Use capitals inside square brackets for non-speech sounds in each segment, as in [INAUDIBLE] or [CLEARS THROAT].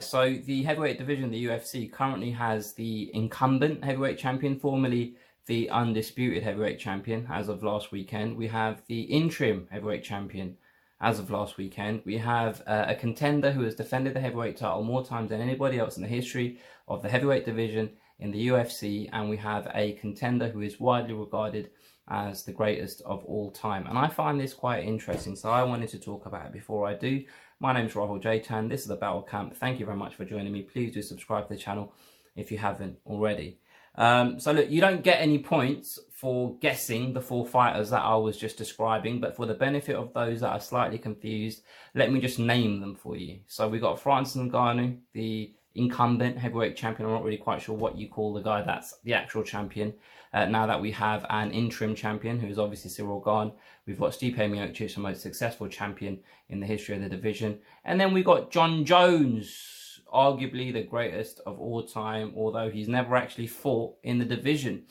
So the heavyweight division, the UFC, currently has the incumbent heavyweight champion, formerly the undisputed heavyweight champion as of last weekend. We have the interim heavyweight champion as of last weekend. We have uh, a contender who has defended the heavyweight title more times than anybody else in the history of the heavyweight division in the UFC, and we have a contender who is widely regarded as the greatest of all time. And I find this quite interesting, so I wanted to talk about it before I do. My name is Rahul Jaitan. This is the Battle Camp. Thank you very much for joining me. Please do subscribe to the channel if you haven't already. Um, so look, you don't get any points for guessing the four fighters that I was just describing, but for the benefit of those that are slightly confused, let me just name them for you. So we got Francis Ngannou, the incumbent heavyweight champion. I'm not really quite sure what you call the guy that's the actual champion. Uh, now that we have an interim champion, who is obviously Ciryl Gane, we've got Stipe Miocic, the most successful champion in the history of the division, and then we got Jon Jones, arguably the greatest of all time, although he's never actually fought in the division.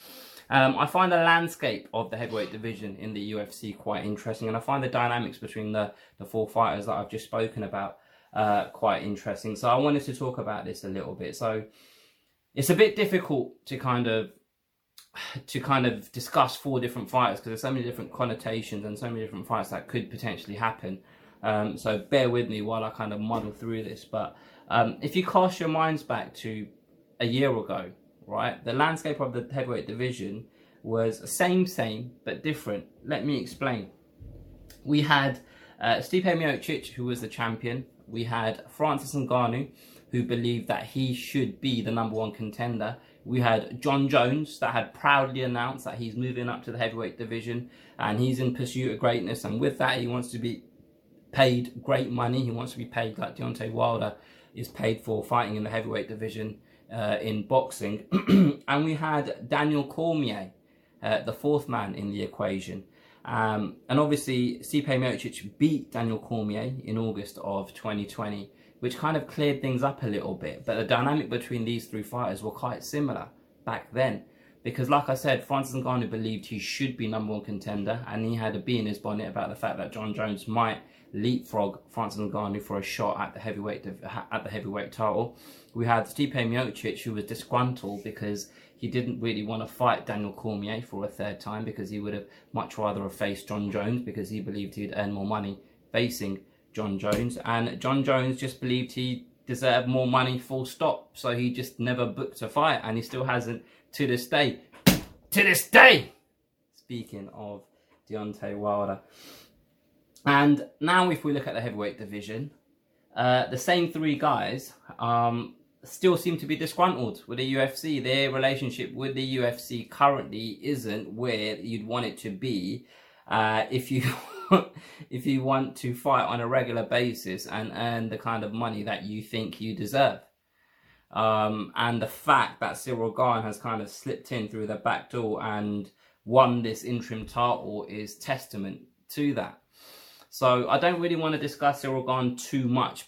Um, I find the landscape of the heavyweight division in the UFC quite interesting, and I find the dynamics between the, the four fighters that I've just spoken about uh, quite interesting. So I wanted to talk about this a little bit. So it's a bit difficult to kind of to kind of discuss four different fights because there's so many different connotations and so many different fights that could potentially happen. Um, so bear with me while I kind of muddle through this. But um, if you cast your minds back to a year ago, right, the landscape of the heavyweight division was same, same, but different. Let me explain. We had uh, Stipe Miocic, who was the champion. We had Francis Ngannou, who believed that he should be the number one contender. We had Jon Jones that had proudly announced that he's moving up to the heavyweight division and he's in pursuit of greatness. And with that, he wants to be paid great money. He wants to be paid like Deontay Wilder is paid for fighting in the heavyweight division uh, in boxing. [CLEARS THROAT] and we had Daniel Cormier, uh, the fourth man in the equation. Um, and obviously, Stipe Miocic beat Daniel Cormier in August of 2020, which kind of cleared things up a little bit. But the dynamic between these three fighters were quite similar back then. Because, like I said, Francis Ngannou believed he should be number one contender, and he had a bee in his bonnet about the fact that Jon Jones might leapfrog Francis Ngannou for a shot at the heavyweight at the heavyweight title. We had Stipe Miocic, who was disgruntled because he didn't really want to fight Daniel Cormier for a third time because he would have much rather have faced Jon Jones because he believed he'd earn more money facing Jon Jones. And Jon Jones just believed he deserved more money full stop. So he just never booked a fight and he still hasn't to this day. To this day! Speaking of Deontay Wilder. And now if we look at the heavyweight division, uh, the same three guys um, still seem to be disgruntled with the UFC. Their relationship with the UFC currently isn't where you'd want it to be uh, if you [LAUGHS] if you want to fight on a regular basis and earn the kind of money that you think you deserve. Um, and the fact that Ciryl Gane has kind of slipped in through the back door and won this interim title is testament to that. So I don't really want to discuss Ciryl Gane too much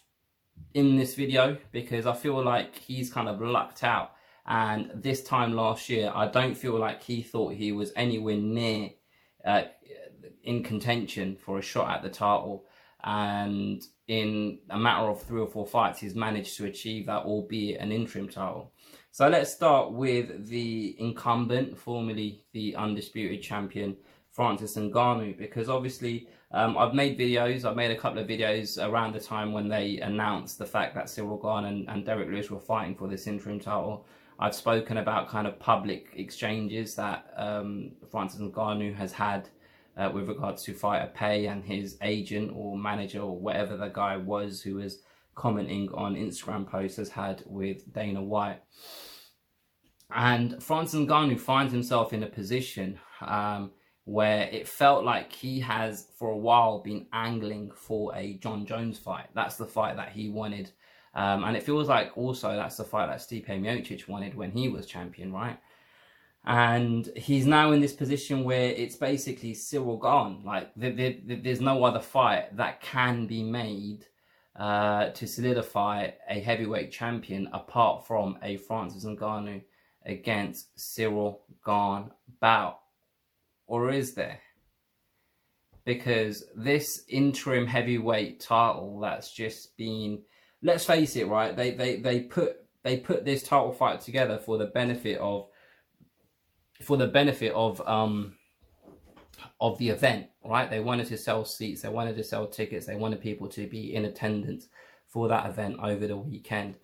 in this video because I feel like he's kind of lucked out. And this time last year, I don't feel like he thought he was anywhere near uh, in contention for a shot at the title. And in a matter of three or four fights, he's managed to achieve that, albeit an interim title. So let's start with the incumbent, formerly the undisputed champion, Francis Ngannou, because obviously um, I've made videos, I've made a couple of videos around the time when they announced the fact that Ciryl Gane and, and Derrick Lewis were fighting for this interim title. I've spoken about kind of public exchanges that um, Francis Ngannou has had uh, with regards to fighter pay and his agent or manager or whatever the guy was who was commenting on Instagram posts has had with Dana White. And Francis Ngannou finds himself in a position um, where it felt like he has for a while been angling for a Jon Jones fight. That's the fight that he wanted. Um, and it feels like also that's the fight that Stipe Miocic wanted when he was champion, right? And he's now in this position where it's basically Ciryl Gane. Like there's no other fight that can be made uh, to solidify a heavyweight champion apart from a Francis Ngannou against Ciryl Gane bout or is there? Because this interim heavyweight title that's just been let's face it, right? They they they put they put this title fight together for the benefit of for the benefit of um of the event, right? They wanted to sell seats, they wanted to sell tickets, they wanted people to be in attendance for that event over the weekend.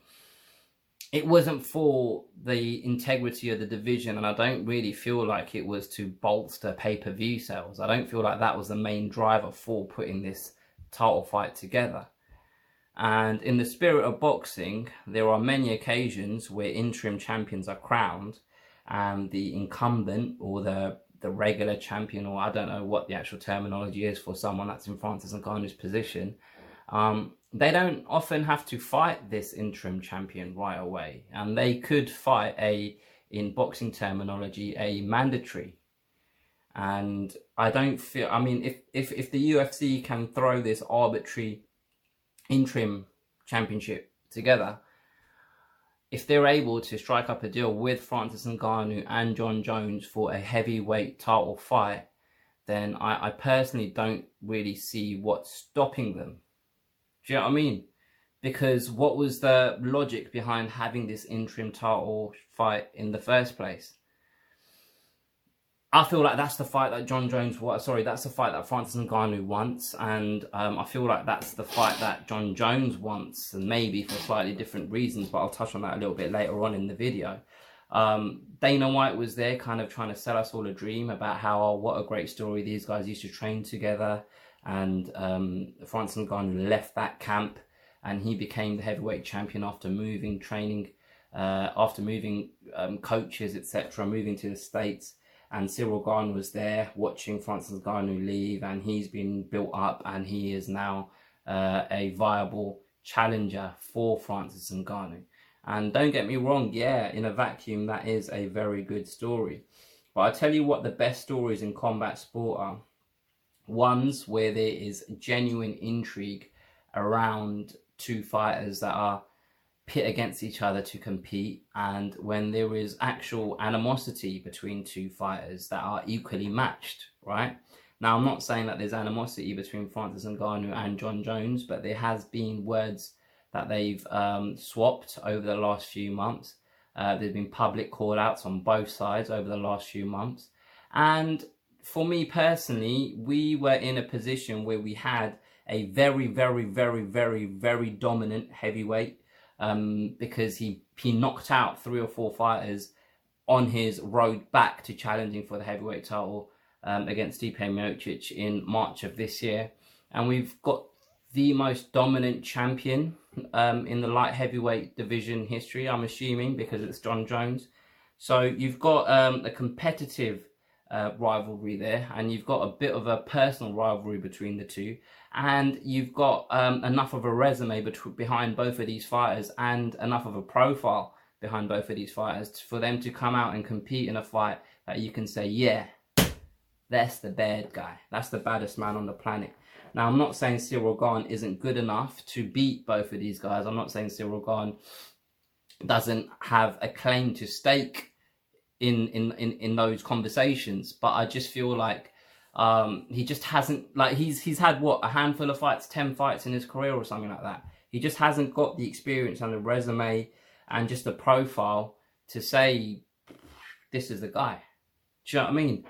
It wasn't for the integrity of the division, and I don't really feel like it was to bolster pay per view sales. I don't feel like that was the main driver for putting this title fight together. And in the spirit of boxing, there are many occasions where interim champions are crowned and the incumbent or the the regular champion, or I don't know what the actual terminology is for someone that's in Francis Ngannou's position, um, they don't often have to fight this interim champion right away, and they could fight a, in boxing terminology, a mandatory. And I don't feel. I mean, if if if the UFC can throw this arbitrary interim championship together, if they're able to strike up a deal with Francis Ngannou and Jon Jones for a heavyweight title fight, then I, I personally don't really see what's stopping them. Do you know what I mean? Because what was the logic behind having this interim title fight in the first place? I feel like that's the fight that Jon Jones. What? Sorry, that's the fight that Francis Ngannou wants, and um, I feel like that's the fight that Jon Jones wants, and maybe for slightly different reasons. But I'll touch on that a little bit later on in the video. Um, Dana White was there, kind of trying to sell us all a dream about how oh, what a great story these guys used to train together, and um, Francis Ngannou left that camp, and he became the heavyweight champion after moving training, uh, after moving um, coaches, etc., moving to the states and Ciryl Gane was there watching Francis Ngannou leave, and he's been built up, and he is now uh, a viable challenger for Francis Ngannou. And don't get me wrong, yeah, in a vacuum, that is a very good story. But I tell you what, the best stories in combat sport are ones where there is genuine intrigue around two fighters that are pit against each other to compete and when there is actual animosity between two fighters that are equally matched, right? Now, I'm not saying that there's animosity between Francis Ngannou and Jon Jones, but there has been words that they've um, swapped over the last few months. Uh, there's been public call-outs on both sides over the last few months. And for me personally, we were in a position where we had a very, very, very, very, very dominant heavyweight um, because he he knocked out three or four fighters on his road back to challenging for the heavyweight title um, against Stipe Miocic in March of this year, and we've got the most dominant champion um, in the light heavyweight division history. I'm assuming because it's Jon Jones. So you've got um, a competitive uh, rivalry there, and you've got a bit of a personal rivalry between the two, and you've got um, enough of a resume bet- behind both of these fighters and enough of a profile behind both of these fighters for them to come out and compete in a fight that you can say, yeah, that's the bad guy, that's the baddest man on the planet. Now, I'm not saying Ciryl Gane isn't good enough to beat both of these guys. I'm not saying Ciryl Gane doesn't have a claim to stake in in in, in those conversations. But I just feel like um, he just hasn't like he's he's had what a handful of fights, ten fights in his career or something like that. He just hasn't got the experience and the resume and just the profile to say this is the guy. Do you know what I mean?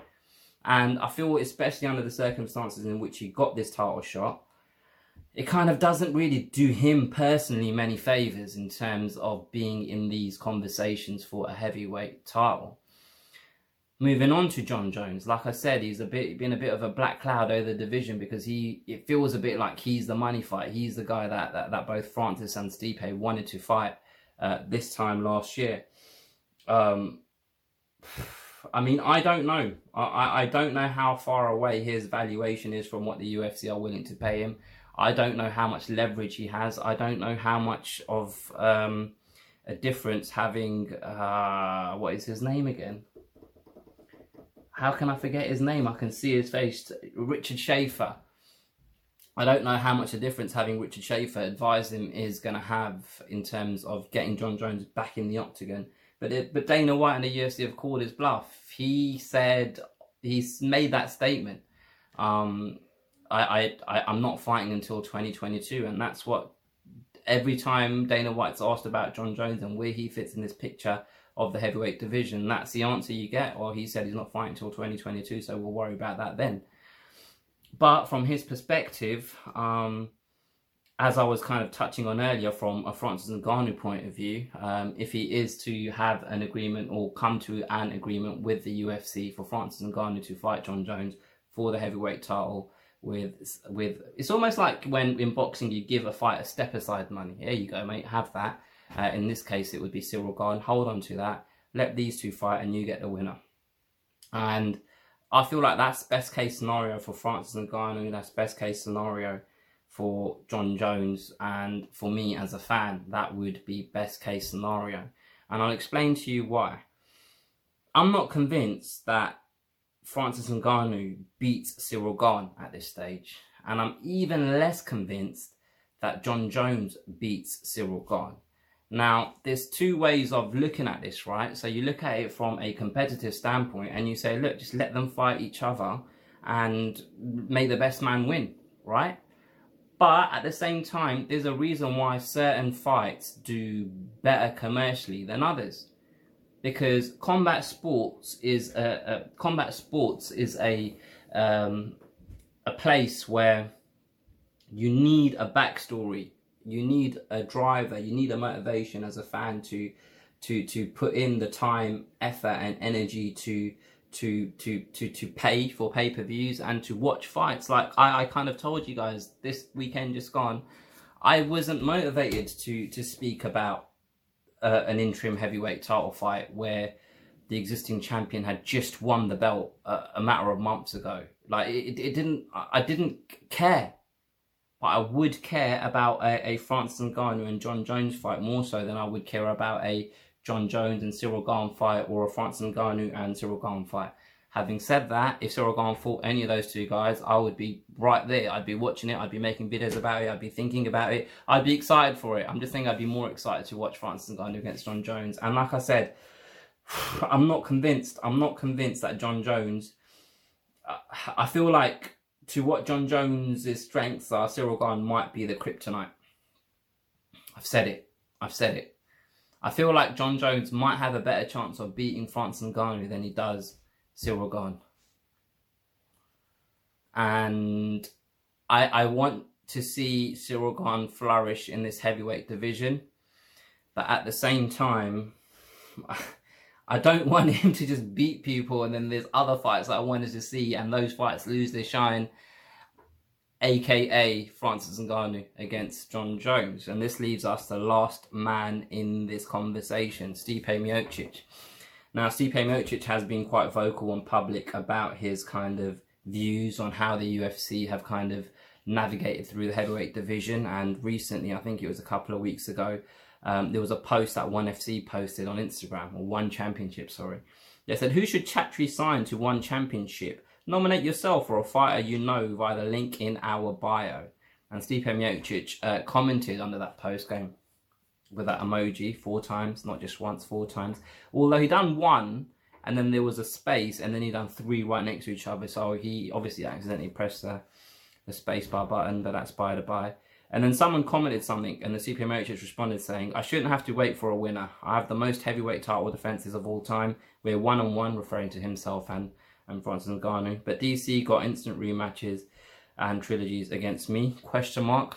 And I feel, especially under the circumstances in which he got this title shot, it kind of doesn't really do him personally many favors in terms of being in these conversations for a heavyweight title. Moving on to Jon Jones, like I said, he's a bit been a bit of a black cloud over the division because he it feels a bit like he's the money fight. He's the guy that that, that both Francis and Stipe wanted to fight uh, this time last year. Um, I mean, I don't know. I, I don't know how far away his valuation is from what the UFC are willing to pay him. I don't know how much leverage he has. I don't know how much of um, a difference having uh, what is his name again? How can I forget his name? I can see his face. Richard Schaefer. I don't know how much a difference having Richard Schaefer advise him is going to have in terms of getting Jon Jones back in the octagon. But it, but Dana White and the UFC have called his bluff. He said he's made that statement. Um, I, I, I am not fighting until 2022, and that's what every time Dana White's asked about Jon Jones and where he fits in this picture of the heavyweight division, that's the answer you get. Or he said he's not fighting until 2022, so we'll worry about that then. But from his perspective, um, as I was kind of touching on earlier, from a Francis Ngannou point of view, um, if he is to have an agreement or come to an agreement with the UFC for Francis Ngannou to fight Jon Jones for the heavyweight title, with with it's almost like when in boxing you give a fighter step aside money. Here you go, mate, have that. Uh, in this case, it would be Ciryl Gane. Hold on to that. Let these two fight, and you get the winner. And I feel like that's best case scenario for Francis Ngannou. That's best case scenario for Jon Jones and for me as a fan, that would be best case scenario. And I'll explain to you why. I'm not convinced that Francis Ngannou beats Ciryl Gane at this stage. And I'm even less convinced that Jon Jones beats Ciryl Gane. Now, there's two ways of looking at this, right? So you look at it from a competitive standpoint and you say, look, just let them fight each other and may the best man win, right? But at the same time, there's a reason why certain fights do better commercially than others. Because combat sports is a, a combat sports is a um, a place where you need a backstory, you need a driver, you need a motivation as a fan to to to put in the time, effort, and energy to to to to to pay for pay per views and to watch fights. Like I, I kind of told you guys this weekend just gone, I wasn't motivated to to speak about uh, an interim heavyweight title fight where the existing champion had just won the belt a, a matter of months ago. Like it, it didn't, I didn't care, but I would care about a, a Francis Ngannou and Jon Jones fight more so than I would care about a Jon Jones and Ciryl fight or a Francis Ngannou and Ciryl fight. Having said that, if Ciryl Gane fought any of those two guys, I would be right there. I'd be watching it. I'd be making videos about it. I'd be thinking about it. I'd be excited for it. I'm just saying I'd be more excited to watch Francis Ngannou against Jon Jones. And like I said, [SIGHS] I'm not convinced. I'm not convinced that Jon Jones. I feel like to what Jon Jones's strengths are, Ciryl Gane might be the kryptonite. I've said it. I've said it. I feel like Jon Jones might have a better chance of beating Francis Ngannou than he does Ciryl Gane. And I, I want to see Ciryl Gane flourish in this heavyweight division. But at the same time, [LAUGHS] I don't want [LAUGHS] him to just beat people and then there's other fights that I wanted to see and those fights lose their shine aka Francis Ngannou against Jon Jones. And this leaves us the last man in this conversation, Stipe Miocic. Now, Stipe Miocic has been quite vocal and public about his kind of views on how the UFC have kind of navigated through the heavyweight division. And recently, I think it was a couple of weeks ago, um, there was a post that ONE FC posted on Instagram, or One Championship, sorry. They said, who should Chatri sign to One Championship? Nominate yourself or a fighter you know via the link in our bio. And Stipe Miocic uh, commented under that post going with that emoji four times, not just once, four times. Although he done one and then there was a space and then he done three right next to each other. So he obviously accidentally pressed the, the spacebar button, but that's by the by. And then someone commented something, and the Miocic responded saying, I shouldn't have to wait for a winner. I have the most heavyweight title defenses of all time. We're one on one, referring to himself and and Francis Ngannou. But DC got instant rematches and trilogies against me, question mark.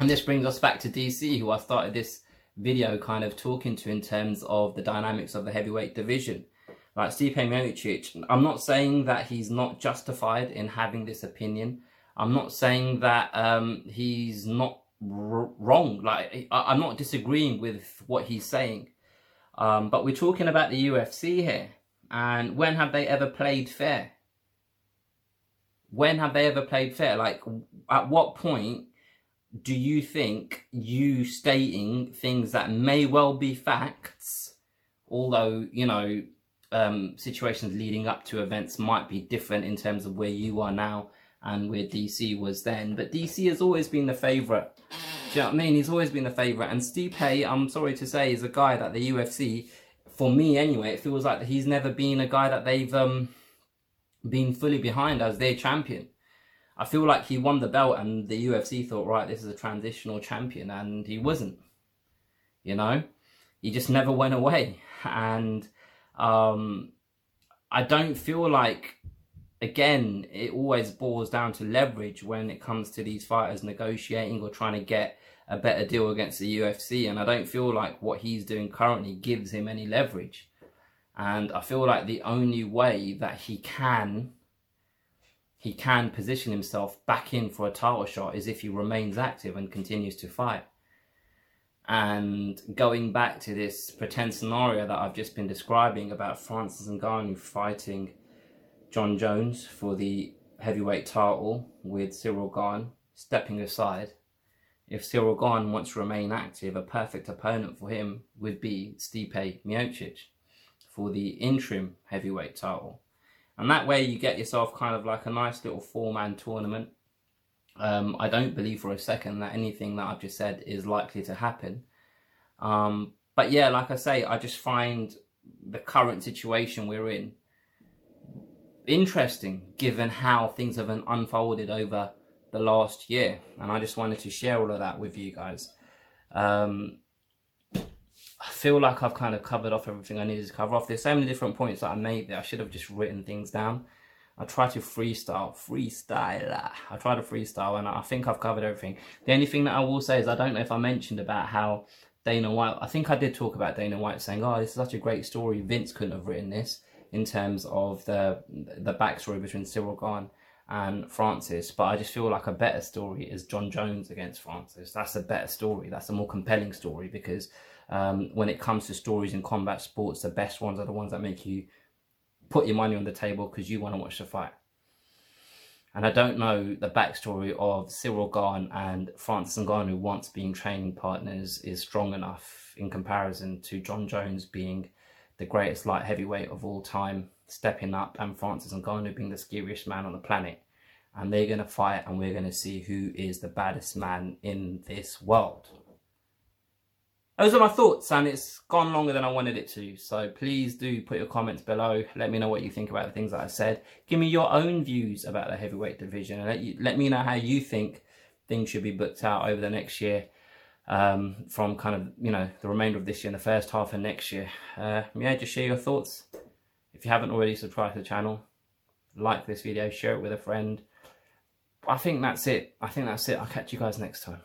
And this brings us back to DC, who I started this video kind of talking to in terms of the dynamics of the heavyweight division. Like Stipe Miocic, I'm not saying that he's not justified in having this opinion. I'm not saying that um, he's not wrong. Like I- am not disagreeing with what he's saying. Um, but we're talking about the UFC here. And when have they ever played fair? When have they ever played fair? Like, at what point do you think you stating things that may well be facts, although, you know, um, situations leading up to events might be different in terms of where you are now and where DC was then. But DC has always been the favourite. Do you know what I mean? He's always been the favourite. And Stipe, I'm sorry to say, is a guy that the UFC for me anyway, it feels like he's never been a guy that they've um, been fully behind as their champion. I feel like he won the belt and the UFC thought, right, this is a transitional champion, and he wasn't. You know, he just never went away, [LAUGHS] and um, I don't feel like. Again, it always boils down to leverage when it comes to these fighters negotiating or trying to get a better deal against the UFC. And I don't feel like what he's doing currently gives him any leverage. And I feel like the only way that he can he can position himself back in for a title shot is if he remains active and continues to fight. And going back to this pretend scenario that I've just been describing about Francis Ngannou fighting Jon Jones for the heavyweight title with Ciryl Gane stepping aside. If Ciryl Gane wants to remain active, a perfect opponent for him would be Stipe Miocic for the interim heavyweight title. And that way you get yourself kind of like a nice little four-man tournament. Um, I don't believe for a second that anything that I've just said is likely to happen. Um, but yeah, like I say, I just find the current situation we're in interesting given how things have unfolded over the last year. And I just wanted to share all of that with you guys. Um, I feel like I've kind of covered off everything I needed to cover off. There's so many different points that I made that I should have just written things down. I try to freestyle, freestyle. I try to freestyle, and I think I've covered everything. The only thing that I will say is I don't know if I mentioned about how Dana White. I think I did talk about Dana White saying, "Oh, this is such a great story. Vince couldn't have written this in terms of the the backstory between Ciryl Gane and Francis." But I just feel like a better story is Jon Jones against Francis. That's a better story. That's a more compelling story because um, when it comes to stories in combat sports, the best ones are the ones that make you put your money on the table because you want to watch the fight. And I don't know the backstory of Ciryl Gane and Francis Ngannou once being training partners is strong enough in comparison to Jon Jones being the greatest light heavyweight of all time, stepping up, and Francis and Ngannou being the scariest man on the planet. And they're going to fight, and we're going to see who is the baddest man in this world those are my thoughts and it's gone longer than I wanted it to. So please do put your comments below. Let me know what you think about the things that I said. Give me your own views about the heavyweight division and let, you, let me know how you think things should be booked out over the next year um, from kind of, you know, the remainder of this year and the first half of next year. Uh, yeah, just share your thoughts. If you haven't already subscribed to the channel, like this video, share it with a friend. I think that's it. I think that's it. I'll catch you guys next time.